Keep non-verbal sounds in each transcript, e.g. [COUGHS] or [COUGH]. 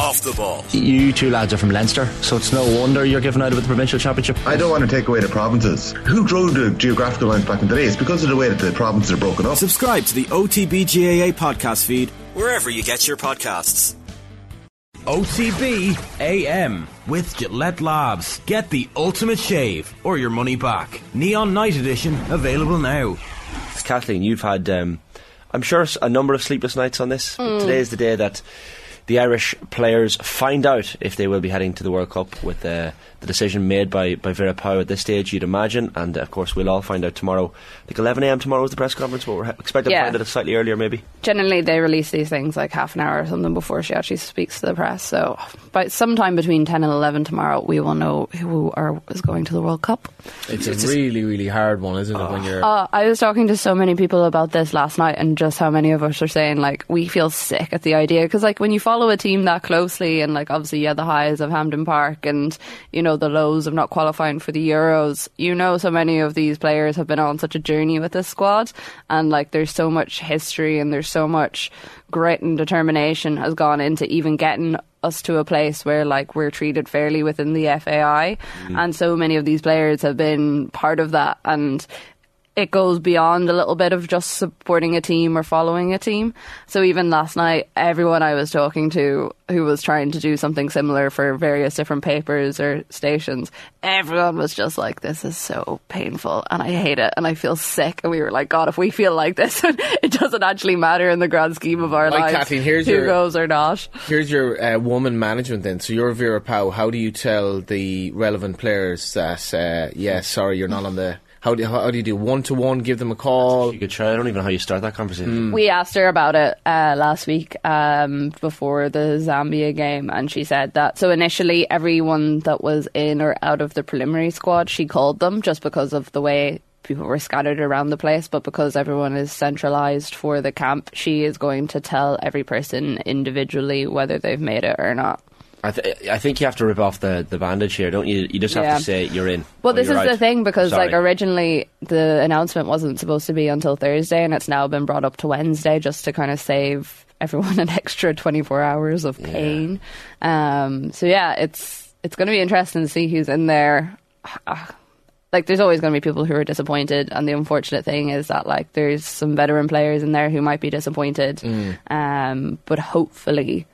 off the ball. You two lads are from Leinster, so it's no wonder you're giving out of the provincial championship. I don't want to take away the provinces. Who drew the geographical lines back in the day? It's because of the way that the provinces are broken up. Subscribe to the OTB GAA podcast feed wherever you get your podcasts. OTB AM with Gillette Labs. Get the ultimate shave or your money back. Neon Night Edition available now. Kathleen, you've had, um, I'm sure, a number of sleepless nights on this. Today is the day that the Irish players find out if they will be heading to the World Cup with uh, the decision made by, by Vera Pauw at this stage, you'd imagine. And of course, we'll all find out tomorrow. I think 11am tomorrow is the press conference, but we're expecting Yeah. to find out slightly earlier, maybe. Generally, they release these things like half an hour or something before she actually speaks to the press. So, by sometime between 10 and 11 tomorrow, we will know who are, is going to the World Cup. It's a really, really hard one, isn't it? When you're Uh, I was talking to so many people about this last night, and just how many of us are saying like we feel sick at the idea because like when you follow a team that closely, and like obviously you had the highs of Hampden Park, and you know the lows of not qualifying for the Euros. You know, so many of these players have been on such a journey with this squad, and like there's so much history and there's so much grit and determination has gone into even getting us to a place where like we're treated fairly within the FAI mm-hmm. and so many of these players have been part of that and it goes beyond a little bit of just supporting a team or following a team. So even last night, everyone I was talking to who was trying to do something similar for various different papers or stations, everyone was just like, "This is so painful, and I hate it, and I feel sick." And we were like, "God, if we feel like this, [LAUGHS] it doesn't actually matter in the grand scheme of our Like, lives Kathleen, here's who your- goes or not." Here's your uh, woman management then. So you're Vera Pauw. How do you tell the relevant players that, uh, yeah, sorry, you're not on the. How do, how do you do one to one? Give them a call. You could try. I don't even know how you start that conversation. We asked her about it uh, last week um, before the Zambia game, and she said that. So initially, everyone that was in or out of the preliminary squad, she called them just because of the way people were scattered around the place. But because everyone is centralised for the camp, she is going to tell every person individually whether they've made it or not. I, th- I think you have to rip off the, the bandage here, don't you? You just have Yeah. to say you're in. Well, or this is you're the out. thing because, Sorry. like, originally the announcement wasn't supposed to be until Thursday, and it's now been brought up to Wednesday just to kind of save everyone an extra 24 hours of pain. Um, so yeah, it's it's going to be interesting to see who's in there. [SIGHS] Ah, Like, there's always going to be people who are disappointed, and the unfortunate thing is that like there's some veteran players in there who might be disappointed. Um, but hopefully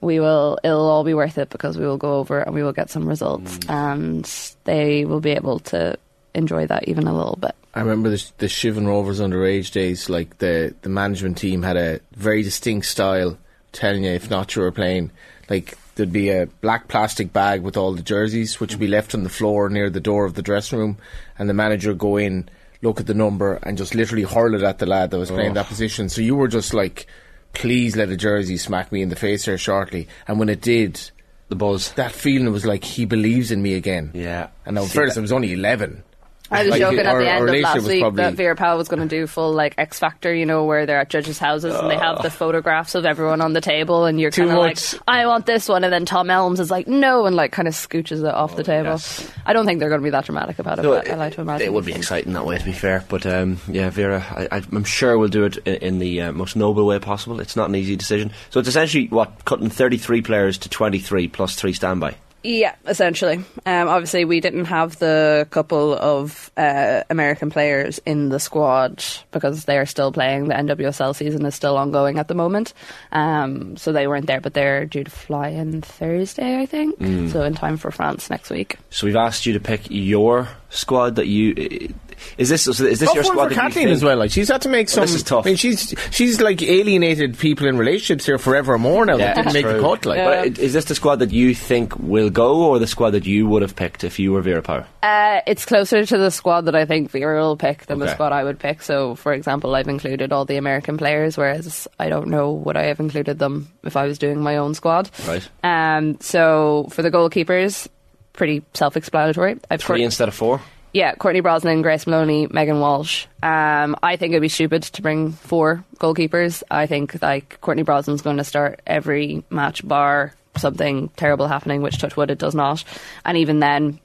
we will it'll all be worth it because we will go over and we will get some results mm. and they will be able to enjoy that even a little bit. I remember the, the Shivan Rovers underage days. Like the the management team had a very distinct style. Telling you, if not, you were playing. Like there'd be a black plastic bag with all the jerseys, which would be left on the floor near the door of the dressing room, and the manager would go in, look at the number, and just literally hurl it at the lad that was playing oh. that position. So you were just like, please let a jersey smack me in the face here shortly. And when it did, the buzz. that feeling was like he believes in me again. Yeah. And now, first, that- it was only eleven. I was Like, joking at the end of last week probably- that Vera Pauw was going to do full like X Factor, you know, where they're at judges' houses and they have the photographs of everyone on the table, and you're kind of like, "I want this one," and then Tom Elms is like, "No," and like kind of scooches it off the table. yes. I don't think they're going to be that dramatic about it, No, but I like to imagine It would be exciting that way, to be fair. But um, yeah, Vera, I, I'm sure we'll do it in, in the uh, most noble way possible. It's not an easy decision. So it's essentially what cutting 33 players to 23 plus three standby. Yeah, essentially. Um, obviously, we didn't have the couple of uh, American players in the squad because they are still playing. The NWSL season is still ongoing at the moment, um, so they weren't there. But they're due to fly in Thursday, I think. So in time for France next week. So we've asked you to pick your squad that you. Is this is this Tough your one squad for that you Kathleen think- as well. Like she's had to make some. this is tough. I mean, she's she's like alienated people in relationships here forever more now. Yeah, that didn't make true. the cut. Like, But is this the squad that you think will go, or the squad that you would have picked if you were Vera Pauw? Uh, it's closer to the squad that I think Vera will pick than the Okay. squad I would pick. So, for example, I've included all the American players, whereas I don't know would I have included them if I was doing my own squad. Right. Um, so for the goalkeepers, pretty self-explanatory. I've Three Court- instead of four. Yeah, Courtney Brosnan, Grace Moloney, Megan Walsh. Um, I think it'd be stupid to bring four goalkeepers. I think like Courtney Brosnan's going to start every match bar something terrible happening, which touch wood it does not. And even then,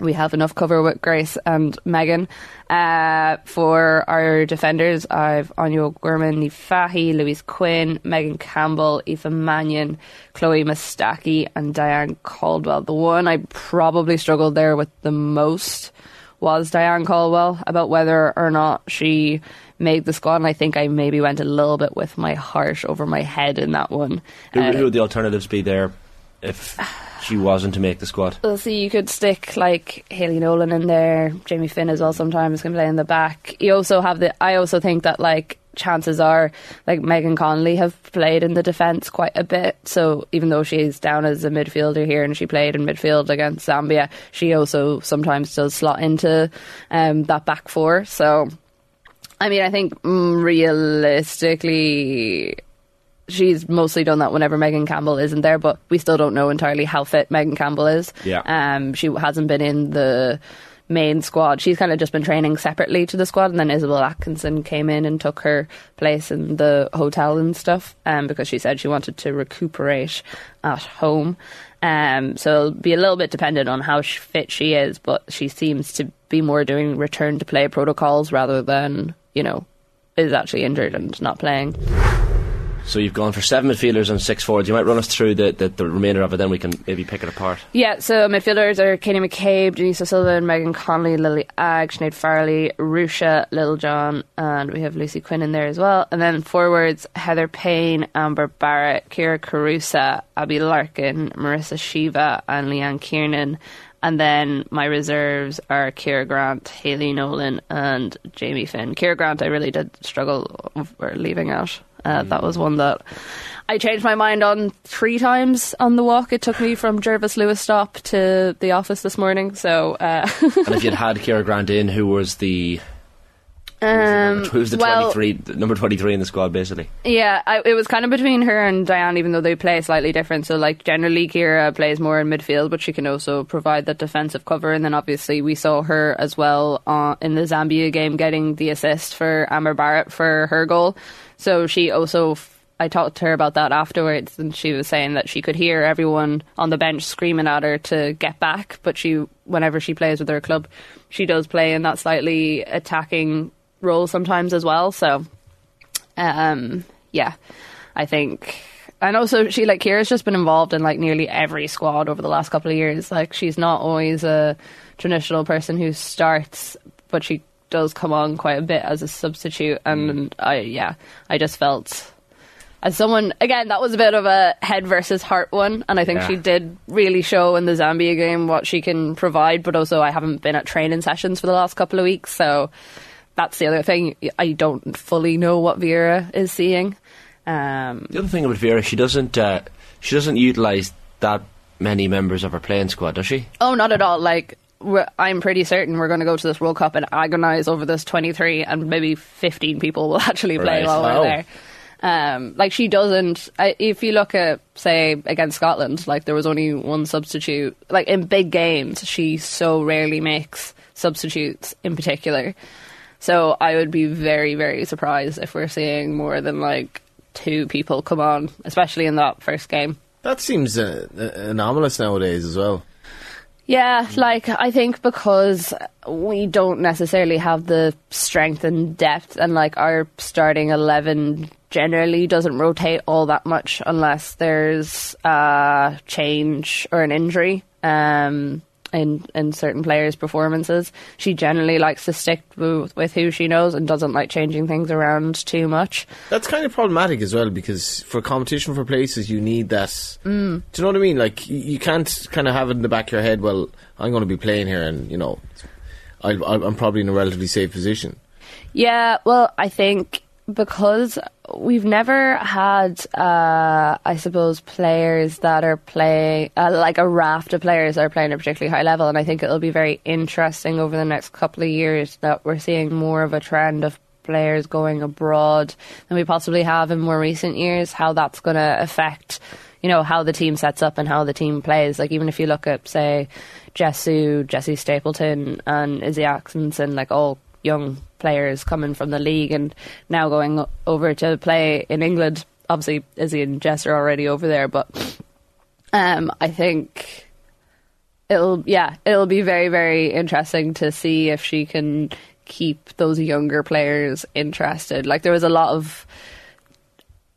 we have enough cover with Grace and Megan. Uh, for our defenders, I've Áine O'Gorman, Niamh Fahey, Louise Quinn, Megan Campbell, Aoife Mannion, Chloe Mustaki, and Diane Caldwell. The one I probably struggled there with the most was Diane Caldwell about whether or not she made the squad, and I think I maybe went a little bit with my heart over my head in that one. Who, Uh, who would the alternatives be there if she wasn't to make the squad? Well, see, you could stick like Hayley Nolan in there. Jamie Finn as well sometimes can play in the back. You also have the. I also think that like chances are like Megan Connolly have played in the defence quite a bit. So even though she's down as a midfielder here and she played in midfield against Zambia, she also sometimes does slot into um, that back four. So. I mean, I think mm, realistically, she's mostly done that whenever Megan Campbell isn't there, but we still don't know entirely how fit Megan Campbell is. Yeah. Um, she hasn't been in the main squad. She's kind of just been training separately to the squad, and then Isabel Atkinson came in and took her place in the hotel and stuff, um, because she said she wanted to recuperate at home. Um, so it'll be a little bit dependent on how fit she is, but she seems to be more doing return to play protocols rather than, you know, is actually injured and not playing. So you've gone for seven midfielders and six forwards. You might run us through the, the, the remainder of it, then we can maybe pick it apart. Yeah, so midfielders are Katie McCabe, Denise O'Sullivan, Megan Connolly, Lily Agg, Sinead Farrelly, Ruesha, Little John, and we have Lucy Quinn in there as well. And then forwards, Heather Payne, Amber Barrett, Kyra Carusa, Abbie Larkin, Marissa Sheva, and Leanne Kiernan. And then my reserves are Ciara Grant, Hayley Nolan, and Jamie Finn. Ciara Grant, I really did struggle over leaving out. Uh, That was one that I changed my mind on three times on the walk. It took me from Jervis Luas stop to the office this morning. So, uh, [LAUGHS] And if you'd had Ciara Grant in, who was the um, who's the well, 23, number 23 in the squad, basically? Yeah, I, it was kind of between her and Diane, even though they play slightly different. So, like, generally, Ciara plays more in midfield, but she can also provide that defensive cover. And then, obviously, we saw her as well uh, in the Zambia game getting the assist for Amber Barrett for her goal. So, she also. F- I talked to her about that afterwards, and she was saying that she could hear everyone on the bench screaming at her to get back. But she, whenever she plays with her club, she does play in that slightly attacking role sometimes as well. So, um, yeah, I think. And also, she like Ciara's just been involved in like nearly every squad over the last couple of years. Like, she's not always a traditional person who starts, but she does come on quite a bit as a substitute. And I, yeah, I just felt as someone again that was a bit of a head versus heart one and i think Yeah. she did really show in the zambia game what she can provide but also i haven't been at training sessions for the last couple of weeks so that's the other thing i don't fully know what vera is seeing um, The other thing about Vera, she doesn't uh, she doesn't utilise that many members of her playing squad, does she? oh not at all like i'm pretty certain we're going to go to this world cup and agonize over this 23 and maybe 15 people will [LAUGHS] actually play Right. while we're there Um, like she doesn't. If you look at say against Scotland, like there was only one substitute. Like in big games, she so rarely makes substitutes in particular. So I would be very very surprised if we're seeing more than like two people come on, especially in that first game. That seems uh, uh, anomalous nowadays as well. Yeah, like I think because we don't necessarily have the strength and depth, and like our starting eleven generally doesn't rotate all that much unless there's a change or an injury. Um, in in certain players' performances, she generally likes to stick with, with who she knows and doesn't like changing things around too much. That's kind of problematic as well because for competition for places, you need that. Mm. Do you know what I mean? Like you, can't kind of have it in the back of your head. Well, I'm going to be playing here, and you know, I'll- I'm probably in a relatively safe position. Yeah, well, I think because we've never had, uh, I suppose, players that are playing, uh, like a raft of players that are playing at a particularly high level, and I think it'll be very interesting over the next couple of years that we're seeing more of a trend of players going abroad than we possibly have in more recent years, how that's going to affect you know how the team sets up and how the team plays. Like even if you look at say Jessu, Jessie Stapleton, and Izzy Atkinson, like all young players coming from the league and now going over to play in England. Obviously, Izzy and Jess are already over there, but um, I think it'll yeah, it'll be very very interesting to see if she can keep those younger players interested. Like there was a lot of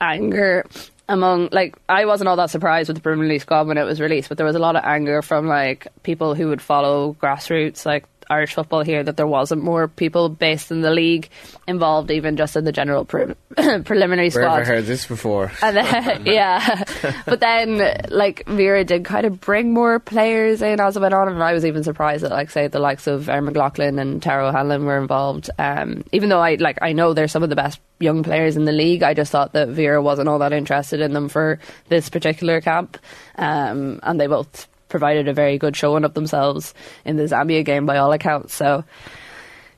anger among like I wasn't all that surprised with the Premier League squad when it was released, but there was a lot of anger from like people who would follow grassroots like Irish football here that there wasn't more people based in the league involved, even just in the general pre- [COUGHS] preliminary Where squad. have I heard this before? [LAUGHS] And then, [LAUGHS] yeah, but then like Vera did kind of bring more players in as it went on, and I was even surprised that like say the likes of Erin McLaughlin and Tara O'Hanlon were involved. Um, even though I like I know they're some of the best young players in the league, I just thought that Vera wasn't all that interested in them for this particular camp, um, and they both provided a very good showing of themselves in the Zambia game by all accounts. So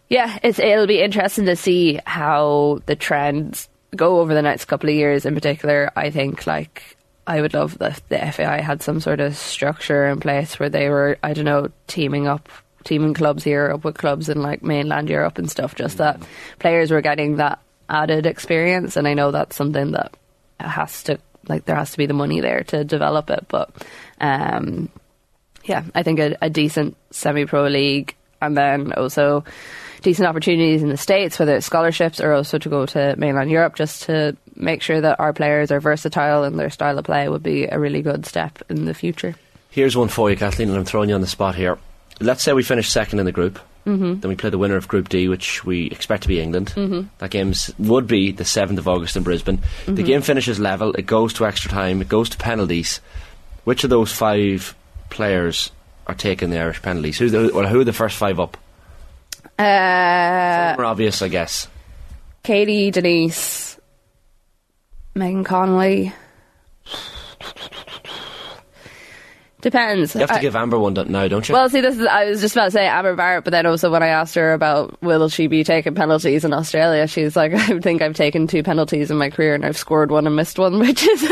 yeah, it's, it'll be interesting to see how the trends go over the next couple of years. In particular, I think like I would love that the FAI had some sort of structure in place where they were, I don't know, teaming up, teaming clubs here up with clubs in like mainland Europe and stuff. Just that players were getting that added experience, and I know that's something that has to like there has to be the money there to develop it, but. um yeah, I think a, a decent semi-pro league, and then also decent opportunities in the states, whether it's scholarships or also to go to mainland Europe, just to make sure that our players are versatile and their style of play, would be a really good step in the future. Here's one for you, Kathleen, and I'm throwing you on the spot here. Let's say we finish second in the group. Mm-hmm. Then we play the winner of Group D, which we expect to be England. Mm-hmm. That game would be the 7th of August in Brisbane. Mm-hmm. The game finishes level. It goes to extra time. It goes to penalties. Which of those five players are taking the Irish penalties? Who's the, well, who are the first five up? Uh, More obvious, I guess. Katie, Denise, Megan Connolly. Depends. You have to I- give Amber one now, don't you? Well, see, this is, I was just about to say Amber Barrett, but then also when I asked her about will she be taking penalties in Australia, she's like, [LAUGHS] I think I've taken two penalties in my career and I've scored one and missed one, which is [LAUGHS]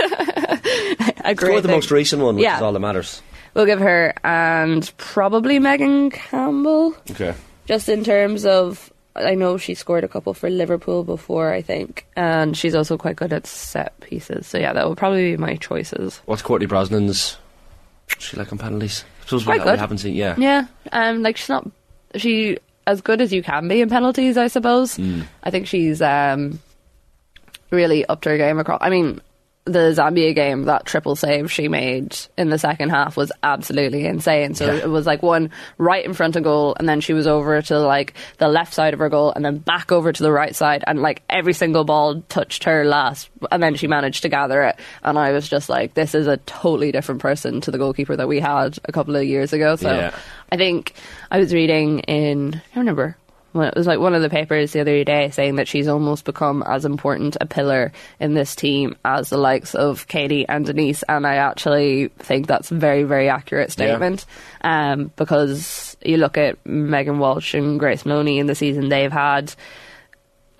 a great Score the most recent one, which Yeah. is all that matters. We'll give her, and probably Megan Campbell, Okay. just in terms of. I know she scored a couple for Liverpool before, I think, and she's also quite good at set pieces. So yeah, that will probably be my choices. What's Courtney Brosnan's? What's she like on penalties? I suppose we, Quite we good. haven't seen. Yeah. Yeah, um, like she's not she as good as you can be in penalties, I suppose. Hmm. I think she's um, really upped her game across. I mean, the Zambia game, that triple save she made in the second half was absolutely insane. So Yeah. it was like one right in front of goal, and then she was over to like the left side of her goal, and then back over to the right side, and like every single ball touched her last, and then she managed to gather it. And I was just like, this is a totally different person to the goalkeeper that we had a couple of years ago. So Yeah. I think I was reading in, I don't remember. Well, it was like one of the papers the other day saying that she's almost become as important a pillar in this team as the likes of Katie and Denise, and I actually think that's a very, very accurate statement. Um, because you look at Megan Walsh and Grace Moloney in the season they've had,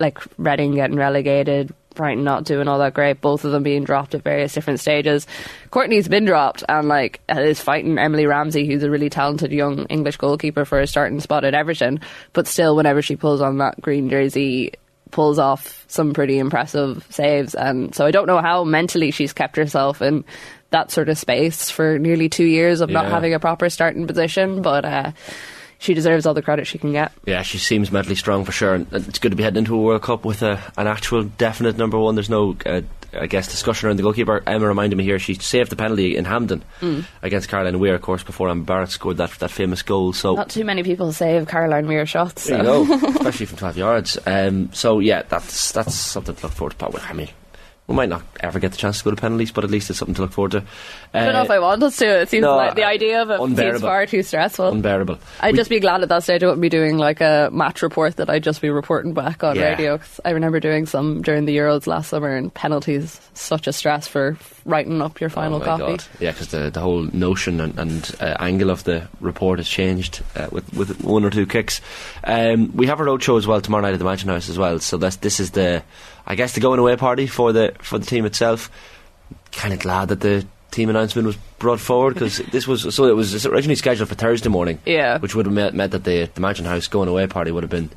like Reading getting relegated, Brighton not doing all that great, both of them being dropped at various different stages. Courtney's been dropped and like is fighting Emily Ramsey, who's a really talented young English goalkeeper for a starting spot at Everton. But still, whenever she pulls on that green jersey, pulls off some pretty impressive saves. And so I don't know how mentally she's kept herself in that sort of space for nearly two years of not having a proper starting position, but. Uh, she deserves all the credit she can get. Yeah, she seems mentally strong for sure, and it's good to be heading into a World Cup with a, an actual definite number one. There's no, uh, I guess, discussion around the goalkeeper. Emma reminded me here she saved the penalty in Hampden Mm. against Caroline Weir, of course, before Amber Barrett scored that that famous goal. So Not too many people save Caroline Weir shots. so. you [LAUGHS] especially from 12 yards. Um, so yeah, that's that's something to look forward to. But I mean, we might not ever get the chance to go to penalties, but at least it's something to look forward to. I don't know Uh, if I want us to. It seems no, like the uh, idea of it seems far too stressful. unbearable. I'd We- just be glad at that stage I wouldn't be doing like a match report that I'd just be reporting back on Yeah. radio. 'cause I remember doing some during the Euros last summer and penalties, such a stress for writing up your final oh copy. God. Yeah, because the, the whole notion and, and uh, angle of the report has changed uh, with with one or two kicks. Um, we have a road show as well tomorrow night at the Mansion House as well. So that's this is the, I guess the going away party for the for the team itself. Kind of glad that the team announcement was brought forward because [LAUGHS] this was so it was originally scheduled for Thursday morning. Yeah. which would have meant, meant that the the Mansion House going away party would have been.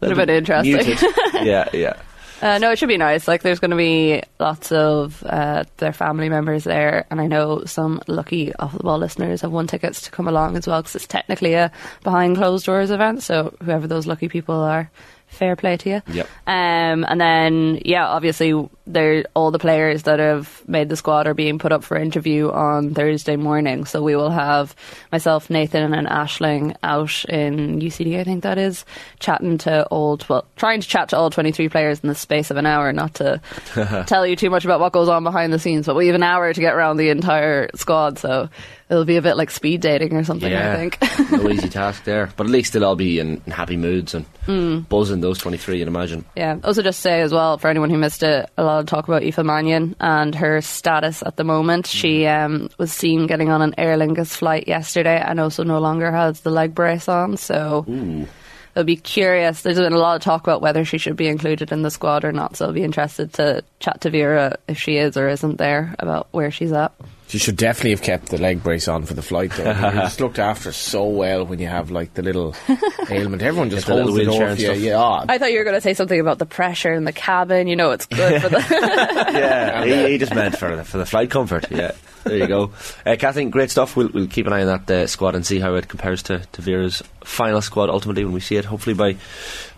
Would have been interesting. [LAUGHS] yeah, yeah. Uh, no, it should be nice. Like, there's going to be lots of uh, their family members there, and I know some lucky off the ball listeners have won tickets to come along as well because it's technically a behind closed doors event. So whoever those lucky people are, fair play to you. Yep. Um, and then, yeah, obviously, there all the players that have made the squad are being put up for interview on Thursday morning. So we will have myself, Nathan, and Ashling out in UCD, I think that is, chatting to all, well, trying to chat to all 23 players in the space of an hour, not to [LAUGHS] tell you too much about what goes on behind the scenes, but we have an hour to get around the entire squad. So it'll be a bit like speed dating or something, yeah, I think. [LAUGHS] no easy [LAUGHS] task there. But at least they'll all be in, in happy moods and Hmm. buzzing those 23, I'd imagine. Yeah. Also, just say as well for anyone who missed it, a lot of talk about Aoife Mannion and her status at the moment. She um, was seen getting on an Aer Lingus flight yesterday and also no longer has the leg brace on. So it'll be curious. There's been a lot of talk about whether she should be included in the squad or not. So I'll be interested to chat to Vera if she is or isn't there about where she's at. She should definitely have kept the leg brace on for the flight, though. [LAUGHS] you just looked after so well when you have like the little [LAUGHS] ailment. Everyone just holds little the door for you. Yeah, oh, I thought you were going to say something about the pressure in the cabin. You know, it's good for the. [LAUGHS] yeah, he, he just meant for the, for the flight comfort. Yeah, there you go. Uh, Kathleen, great stuff. We'll, we'll keep an eye on that uh, squad and see how it compares to, to Vera's final squad ultimately when we see it, hopefully by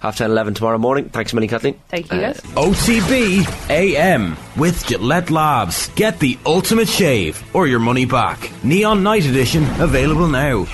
half 10, 11 tomorrow morning. Thanks a million, Kathleen. Thank you, Uh, guys. OTB AM with Gillette Labs. Get the ultimate shave or your money back. Neon Night Edition available now.